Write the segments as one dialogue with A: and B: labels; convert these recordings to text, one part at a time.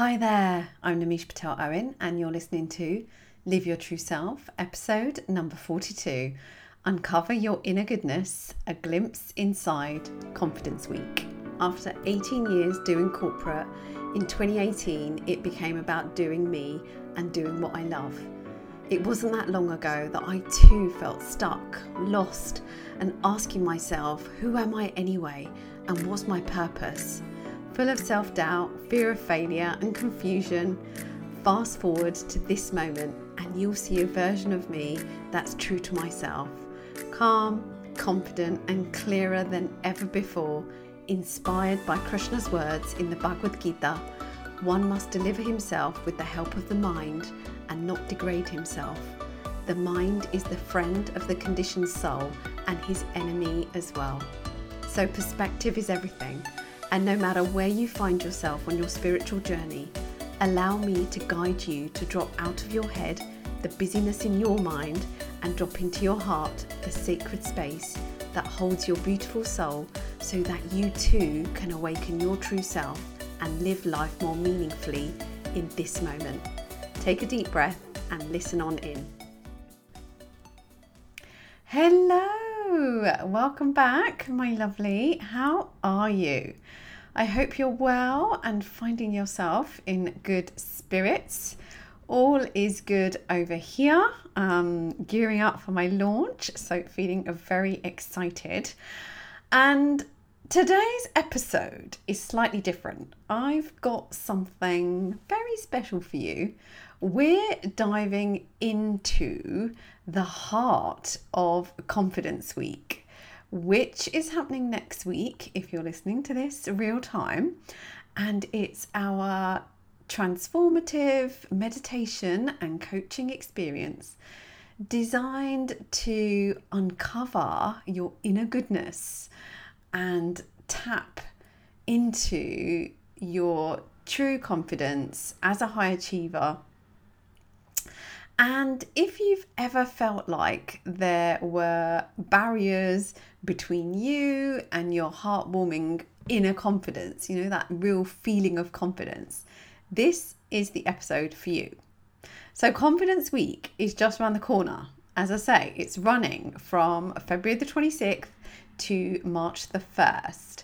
A: Hi there, I'm Nemisha Patel Owen, and you're listening to Live Your True Self, episode number 42 Uncover Your Inner Goodness, a glimpse inside Confidence Week. After 18 years doing corporate, in 2018 it became about doing me and doing what I love. It wasn't that long ago that I too felt stuck, lost, and asking myself, who am I anyway, and what's my purpose? Full of self doubt, fear of failure, and confusion. Fast forward to this moment, and you'll see a version of me that's true to myself calm, confident, and clearer than ever before, inspired by Krishna's words in the Bhagavad Gita. One must deliver himself with the help of the mind and not degrade himself. The mind is the friend of the conditioned soul and his enemy as well. So, perspective is everything. And no matter where you find yourself on your spiritual journey, allow me to guide you to drop out of your head the busyness in your mind and drop into your heart the sacred space that holds your beautiful soul so that you too can awaken your true self and live life more meaningfully in this moment. Take a deep breath and listen on in. Hello, welcome back, my lovely. How are you? I hope you're well and finding yourself in good spirits. All is good over here, um, gearing up for my launch, so feeling very excited. And today's episode is slightly different. I've got something very special for you. We're diving into the heart of Confidence Week which is happening next week if you're listening to this real time. And it's our transformative meditation and coaching experience designed to uncover your inner goodness and tap into your true confidence as a high achiever. And if you've ever felt like there were barriers between you and your heartwarming inner confidence, you know, that real feeling of confidence, this is the episode for you. So, Confidence Week is just around the corner. As I say, it's running from February the 26th to March the 1st.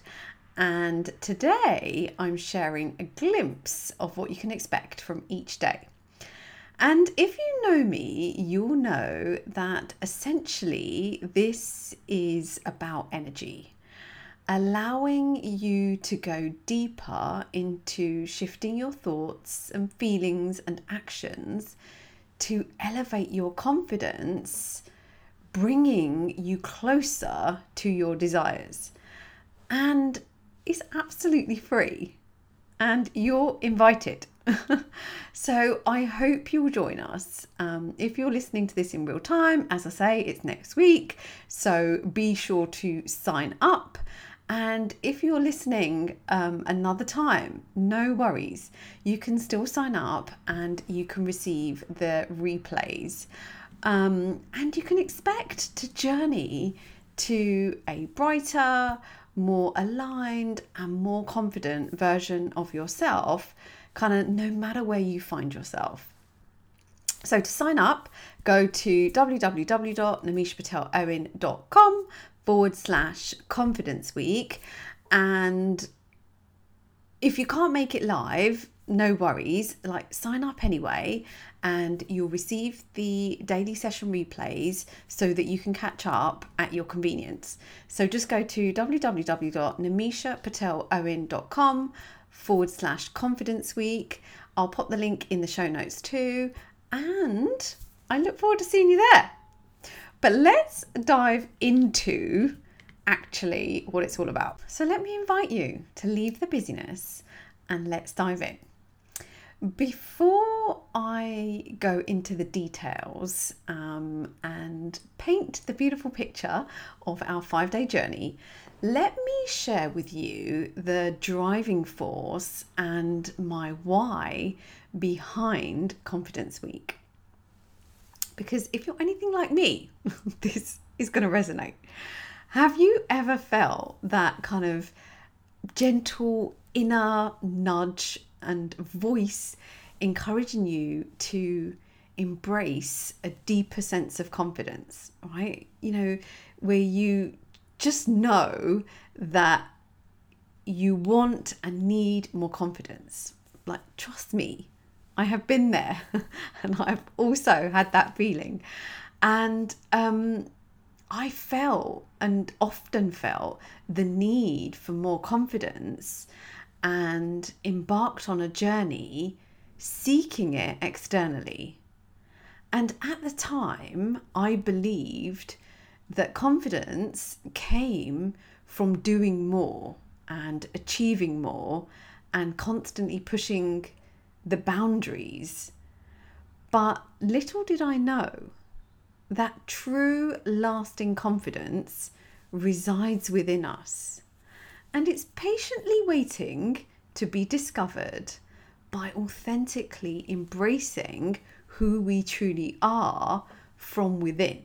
A: And today I'm sharing a glimpse of what you can expect from each day. And if you know me, you'll know that essentially this is about energy, allowing you to go deeper into shifting your thoughts and feelings and actions to elevate your confidence, bringing you closer to your desires. And it's absolutely free, and you're invited. So I hope you'll join us. Um, if you're listening to this in real time, as I say, it's next week. So be sure to sign up. And if you're listening um, another time, no worries. You can still sign up and you can receive the replays. Um, and you can expect to journey to a brighter, more aligned, and more confident version of yourself kind of no matter where you find yourself. So to sign up, go to www.nemishapatelowen.com forward slash confidence week. And if you can't make it live, no worries, like sign up anyway, and you'll receive the daily session replays so that you can catch up at your convenience. So just go to www.nemishapatelowen.com forward slash confidence week. I'll pop the link in the show notes too. And I look forward to seeing you there. But let's dive into actually what it's all about. So let me invite you to leave the busyness and let's dive in. Before I go into the details um, and paint the beautiful picture of our five day journey, let me share with you the driving force and my why behind Confidence Week. Because if you're anything like me, this is going to resonate. Have you ever felt that kind of gentle inner nudge and voice encouraging you to embrace a deeper sense of confidence, right? You know, where you just know that you want and need more confidence. Like, trust me, I have been there and I've also had that feeling. And um, I felt and often felt the need for more confidence and embarked on a journey seeking it externally. And at the time, I believed that confidence came from doing more and achieving more and constantly pushing the boundaries. But little did I know that true lasting confidence resides within us and it's patiently waiting to be discovered by authentically embracing who we truly are from within.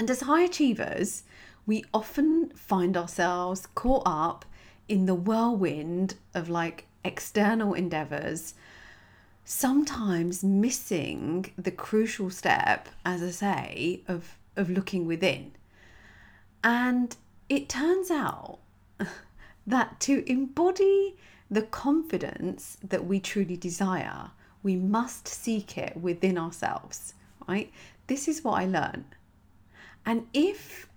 A: And as high achievers, we often find ourselves caught up in the whirlwind of like external endeavors, sometimes missing the crucial step, as I say, of, of looking within. And it turns out that to embody the confidence that we truly desire, we must seek it within ourselves, right? This is what I learned. And if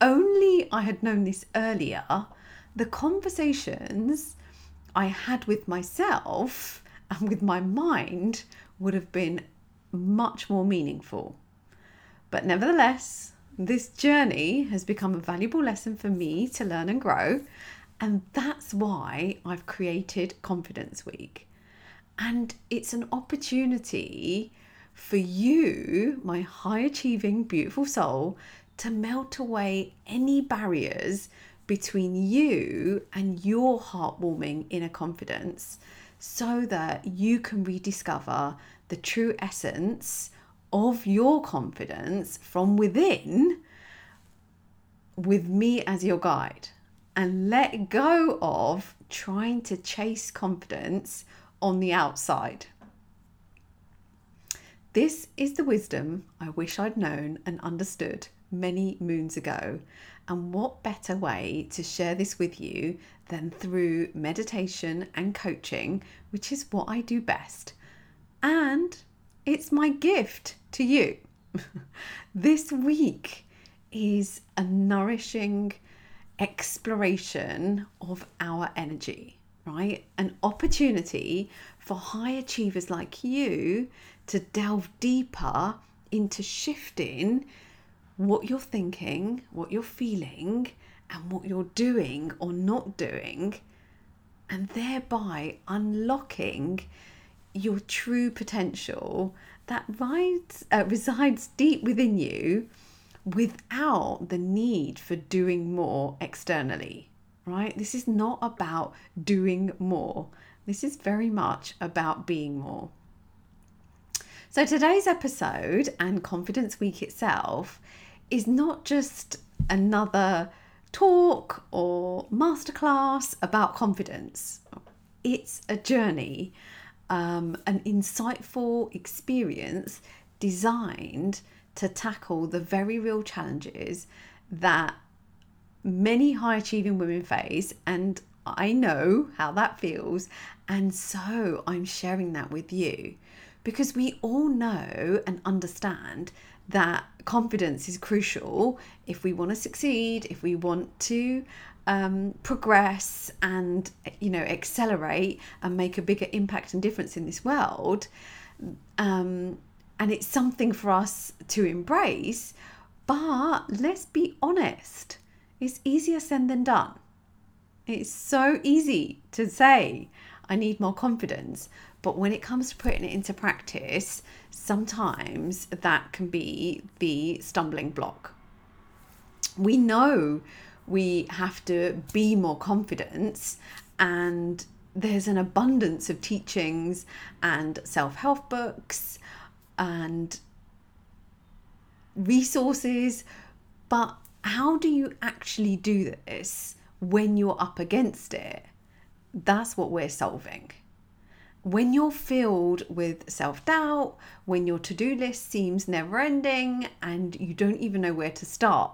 A: only I had known this earlier, the conversations I had with myself and with my mind would have been much more meaningful. But nevertheless, this journey has become a valuable lesson for me to learn and grow. And that's why I've created Confidence Week. And it's an opportunity for you, my high achieving, beautiful soul, to melt away any barriers between you and your heartwarming inner confidence so that you can rediscover the true essence of your confidence from within with me as your guide and let go of trying to chase confidence on the outside. This is the wisdom I wish I'd known and understood many moons ago. And what better way to share this with you than through meditation and coaching, which is what I do best. And it's my gift to you. this week is a nourishing exploration of our energy, right? An opportunity for high achievers like you to delve deeper into shifting what you're thinking, what you're feeling, and what you're doing or not doing, and thereby unlocking your true potential that rides, uh, resides deep within you without the need for doing more externally, right? This is not about doing more. This is very much about being more. So, today's episode and Confidence Week itself is not just another talk or masterclass about confidence. It's a journey, um, an insightful experience designed to tackle the very real challenges that many high achieving women face. And I know how that feels. And so I'm sharing that with you because we all know and understand that confidence is crucial if we want to succeed, if we want to um, progress and you know accelerate and make a bigger impact and difference in this world. Um, and it's something for us to embrace. But let's be honest, it's easier said than done. It's so easy to say, I need more confidence. But when it comes to putting it into practice, sometimes that can be the stumbling block. We know we have to be more confident, and there's an abundance of teachings and self help books and resources. But how do you actually do this when you're up against it? That's what we're solving. When you're filled with self doubt, when your to do list seems never ending and you don't even know where to start,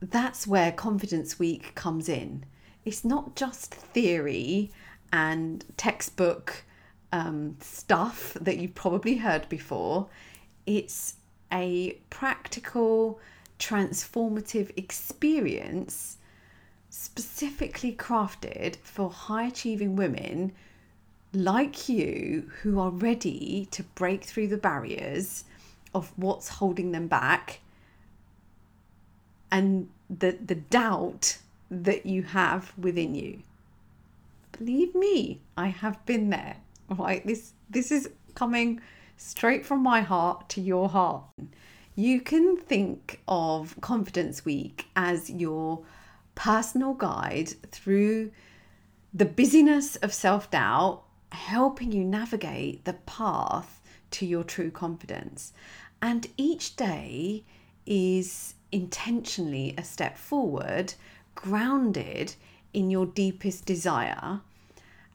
A: that's where Confidence Week comes in. It's not just theory and textbook um, stuff that you've probably heard before, it's a practical, transformative experience specifically crafted for high achieving women like you who are ready to break through the barriers of what's holding them back and the, the doubt that you have within you. Believe me, I have been there. Right? This this is coming straight from my heart to your heart. You can think of Confidence Week as your personal guide through the busyness of self doubt, helping you navigate the path to your true confidence. And each day is intentionally a step forward, grounded in your deepest desire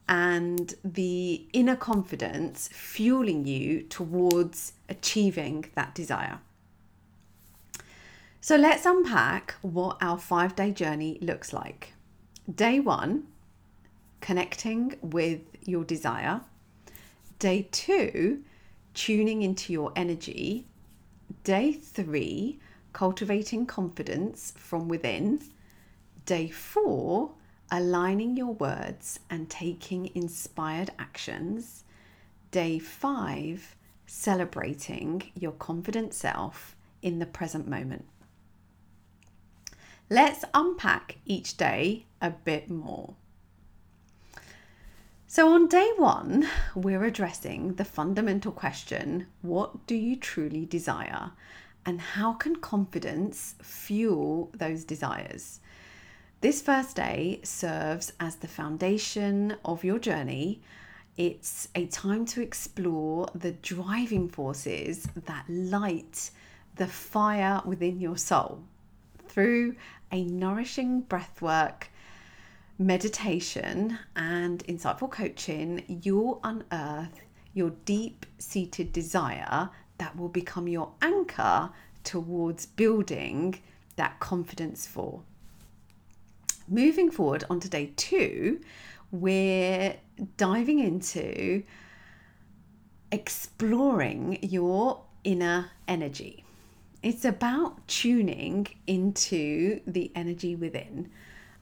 A: and the inner confidence fueling you towards achieving that desire. So let's unpack what our five day journey looks like. Day one, connecting with your desire. Day two, tuning into your energy. Day three, cultivating confidence from within. Day four, aligning your words and taking inspired actions. Day five, celebrating your confident self in the present moment. Let's unpack each day a bit more. So, on day one, we're addressing the fundamental question what do you truly desire? And how can confidence fuel those desires? This first day serves as the foundation of your journey. It's a time to explore the driving forces that light the fire within your soul through a nourishing breathwork, meditation, and insightful coaching. You'll unearth your deep seated desire that will become your anchor towards building that confidence for moving forward onto day two, we're diving into exploring your inner energy. It's about tuning into the energy within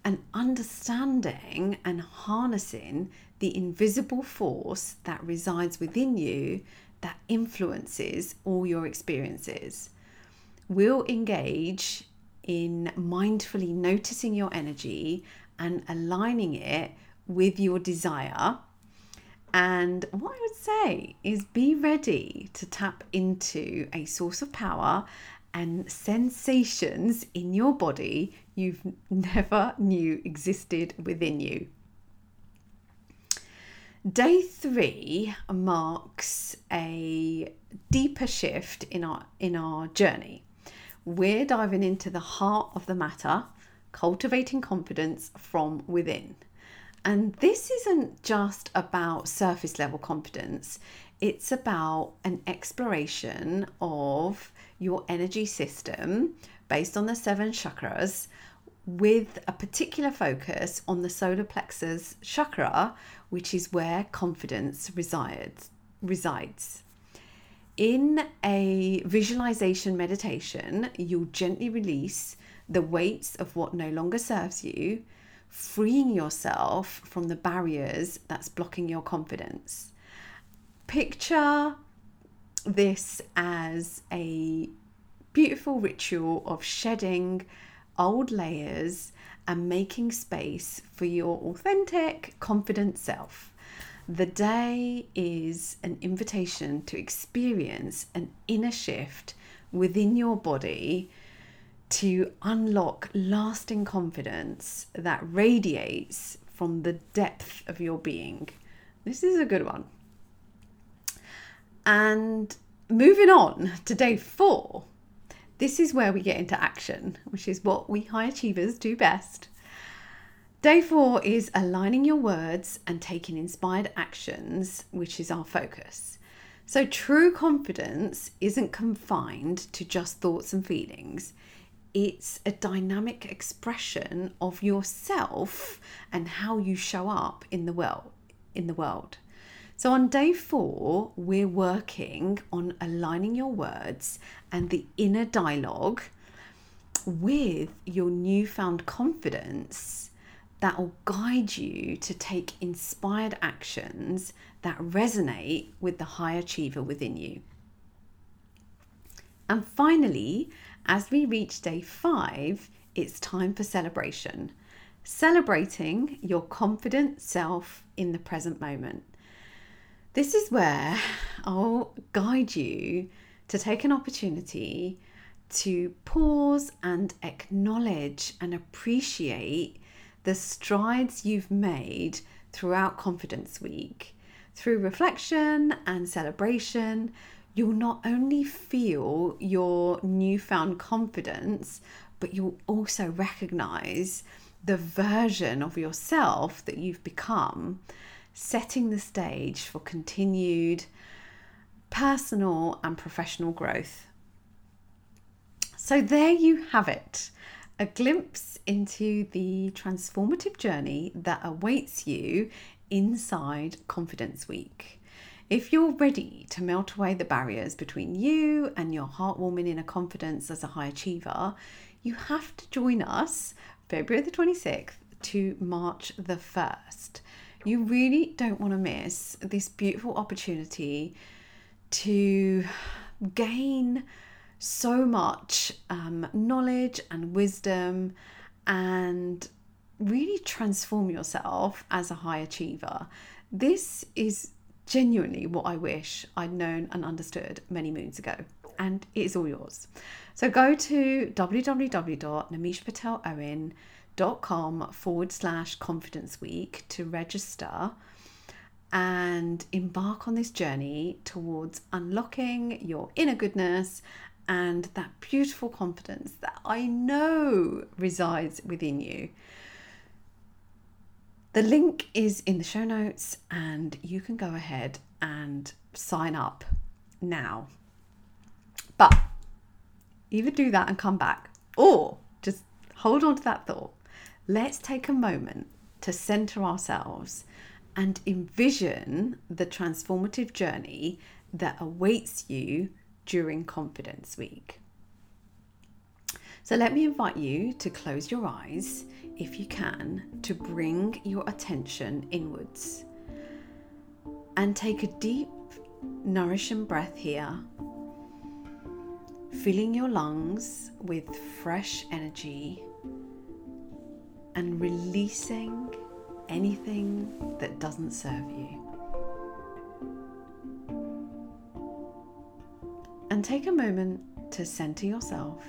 A: and understanding and harnessing the invisible force that resides within you that influences all your experiences. We'll engage in mindfully noticing your energy and aligning it with your desire. And what I would say is be ready to tap into a source of power and sensations in your body you've never knew existed within you. Day three marks a deeper shift in our in our journey we're diving into the heart of the matter, cultivating confidence from within. And this isn't just about surface level confidence, it's about an exploration of your energy system based on the seven chakras with a particular focus on the solar plexus chakra, which is where confidence resides. resides. In a visualization meditation, you'll gently release the weights of what no longer serves you, freeing yourself from the barriers that's blocking your confidence. Picture this as a beautiful ritual of shedding old layers and making space for your authentic, confident self. The day is an invitation to experience an inner shift within your body to unlock lasting confidence that radiates from the depth of your being. This is a good one. And moving on to day four, this is where we get into action, which is what we high achievers do best. Day four is aligning your words and taking inspired actions, which is our focus. So, true confidence isn't confined to just thoughts and feelings. It's a dynamic expression of yourself and how you show up in the world. In the world. So on day 4, we're working on aligning your words and the inner dialogue with your newfound confidence that will guide you to take inspired actions that resonate with the high achiever within you. And finally, as we reach day five, it's time for celebration. Celebrating your confident self in the present moment. This is where I'll guide you to take an opportunity to pause and acknowledge and appreciate the strides you've made throughout Confidence Week. Through reflection and celebration, you'll not only feel your newfound confidence, but you'll also recognize the version of yourself that you've become, setting the stage for continued personal and professional growth. So, there you have it a glimpse into the transformative journey that awaits you inside Confidence Week. If you're ready to melt away the barriers between you and your heartwarming inner confidence as a high achiever, you have to join us February the 26th to March the 1st. You really don't want to miss this beautiful opportunity to gain so much um, knowledge and wisdom and really transform yourself as a high achiever. This is genuinely what I wish I'd known and understood many moons ago, and it is all yours. So go to www.nemishapatelowen.com forward slash confidence week to register and embark on this journey towards unlocking your inner goodness and that beautiful confidence that I know resides within you. The link is in the show notes, and you can go ahead and sign up now. But either do that and come back, or just hold on to that thought. Let's take a moment to center ourselves and envision the transformative journey that awaits you during Confidence Week. So let me invite you to close your eyes, if you can, to bring your attention inwards and take a deep, nourishing breath here, filling your lungs with fresh energy and releasing anything that doesn't serve you. And take a moment to center yourself,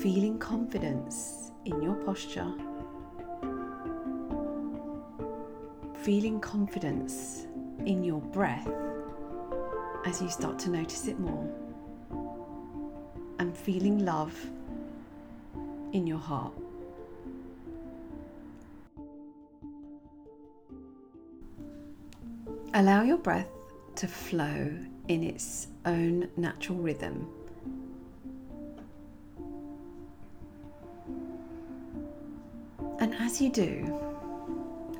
A: feeling confidence in your posture, feeling confidence in your breath as you start to notice it more, and feeling love in your heart. Allow your breath to flow in its own natural rhythm. And as you do,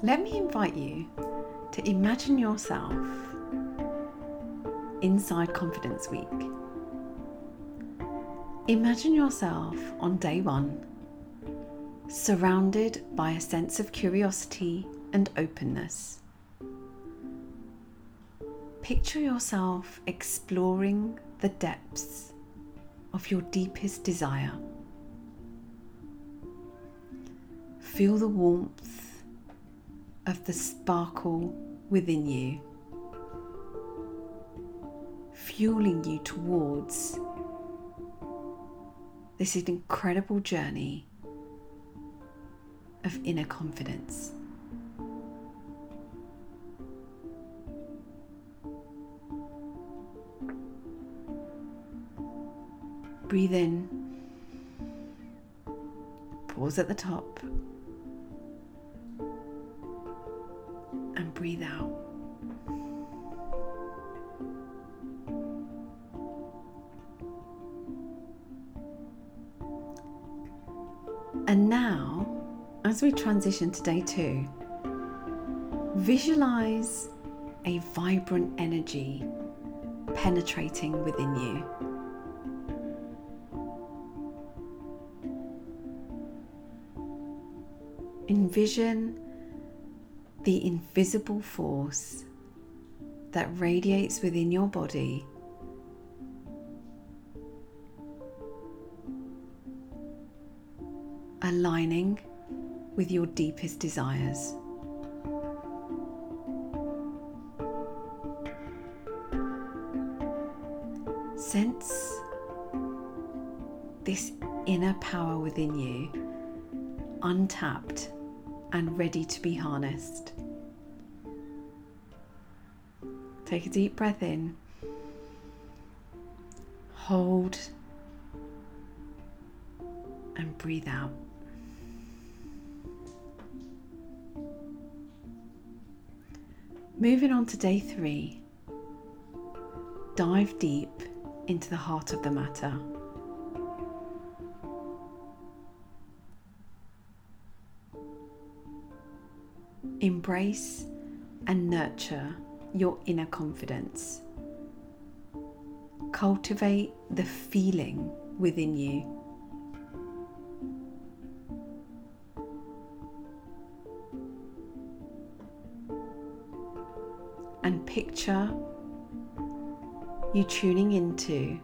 A: let me invite you to imagine yourself inside Confidence Week. Imagine yourself on day one, surrounded by a sense of curiosity and openness. Picture yourself exploring the depths of your deepest desire. Feel the warmth of the sparkle within you, fueling you towards this incredible journey of inner confidence. Breathe in. Pause at the top and breathe out. And now, as we transition to day two, visualize a vibrant energy penetrating within you. Envision the invisible force that radiates within your body aligning with your deepest desires. Sense this inner power within you, untapped and ready to be harnessed. Take a deep breath in, hold, and breathe out. Moving on to day three, dive deep into the heart of the matter. Embrace and nurture your inner confidence. Cultivate the feeling within you. And picture you tuning into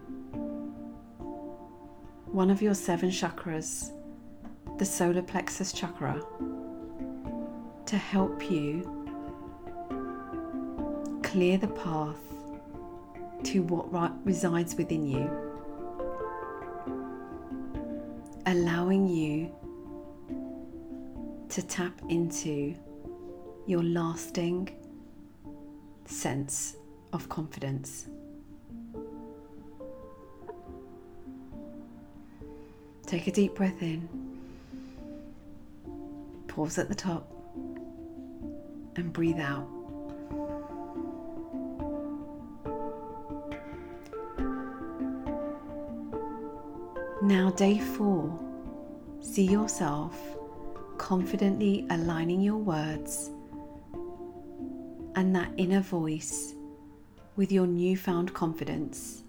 A: one of your seven chakras, the solar plexus chakra, to help you clear the path to what resides within you, allowing you to tap into your lasting sense of confidence. Take a deep breath in. Pause at the top and breathe out. Now, day four, see yourself confidently aligning your words and that inner voice with your newfound confidence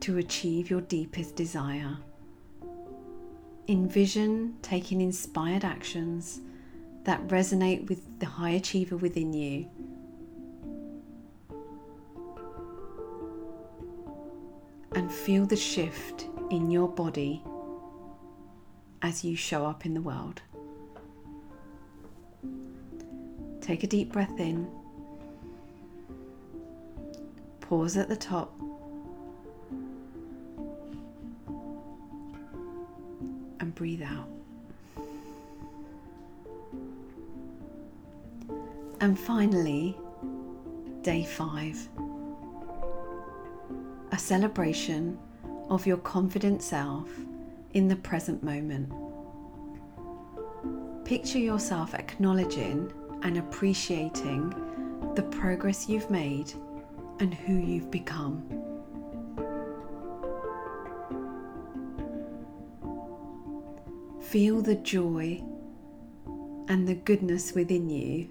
A: to achieve your deepest desire. Envision taking inspired actions that resonate with the high achiever within you. And feel the shift in your body as you show up in the world. Take a deep breath in. Pause at the top and breathe out. And finally, day five a celebration of your confident self in the present moment. Picture yourself acknowledging and appreciating the progress you've made and who you've become. Feel the joy and the goodness within you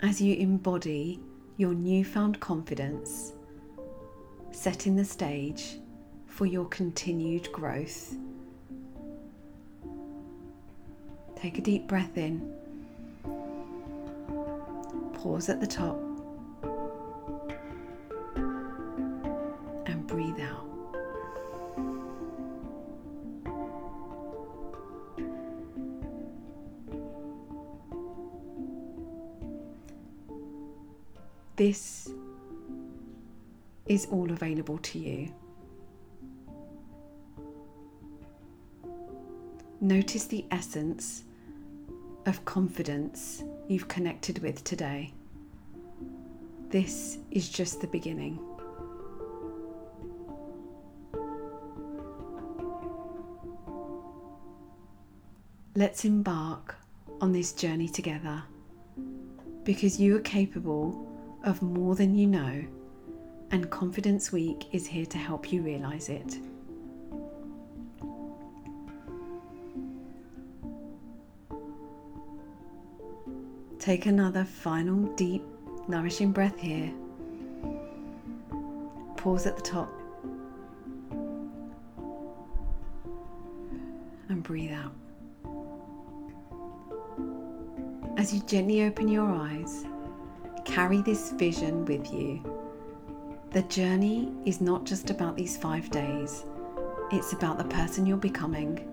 A: as you embody your newfound confidence, setting the stage for your continued growth. Take a deep breath in, pause at the top, and breathe out. This is all available to you. Notice the essence of confidence you've connected with today. This is just the beginning. Let's embark on this journey together because you are capable of more than you know, and Confidence Week is here to help you realize it. Take another final deep, nourishing breath here. Pause at the top and breathe out. As you gently open your eyes, carry this vision with you. The journey is not just about these five days, it's about the person you're becoming,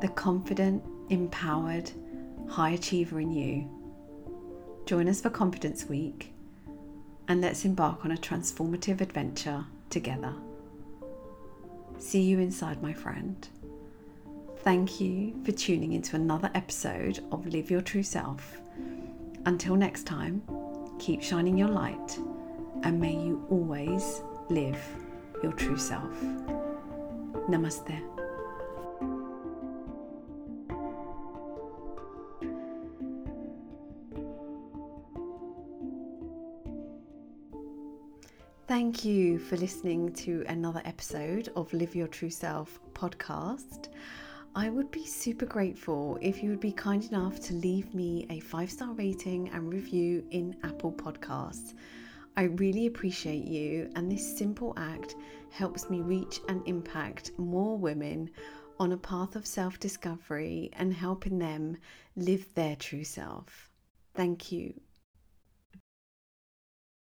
A: the confident, empowered, high achiever in you. Join us for Confidence Week and let's embark on a transformative adventure together. See you inside, my friend. Thank you for tuning into another episode of Live Your True Self. Until next time, keep shining your light and may you always live your true self. Namaste. Thank you for listening to another episode of Live Your True Self podcast. I would be super grateful if you would be kind enough to leave me a five star rating and review in Apple Podcasts. I really appreciate you, and this simple act helps me reach and impact more women on a path of self discovery and helping them live their true self. Thank you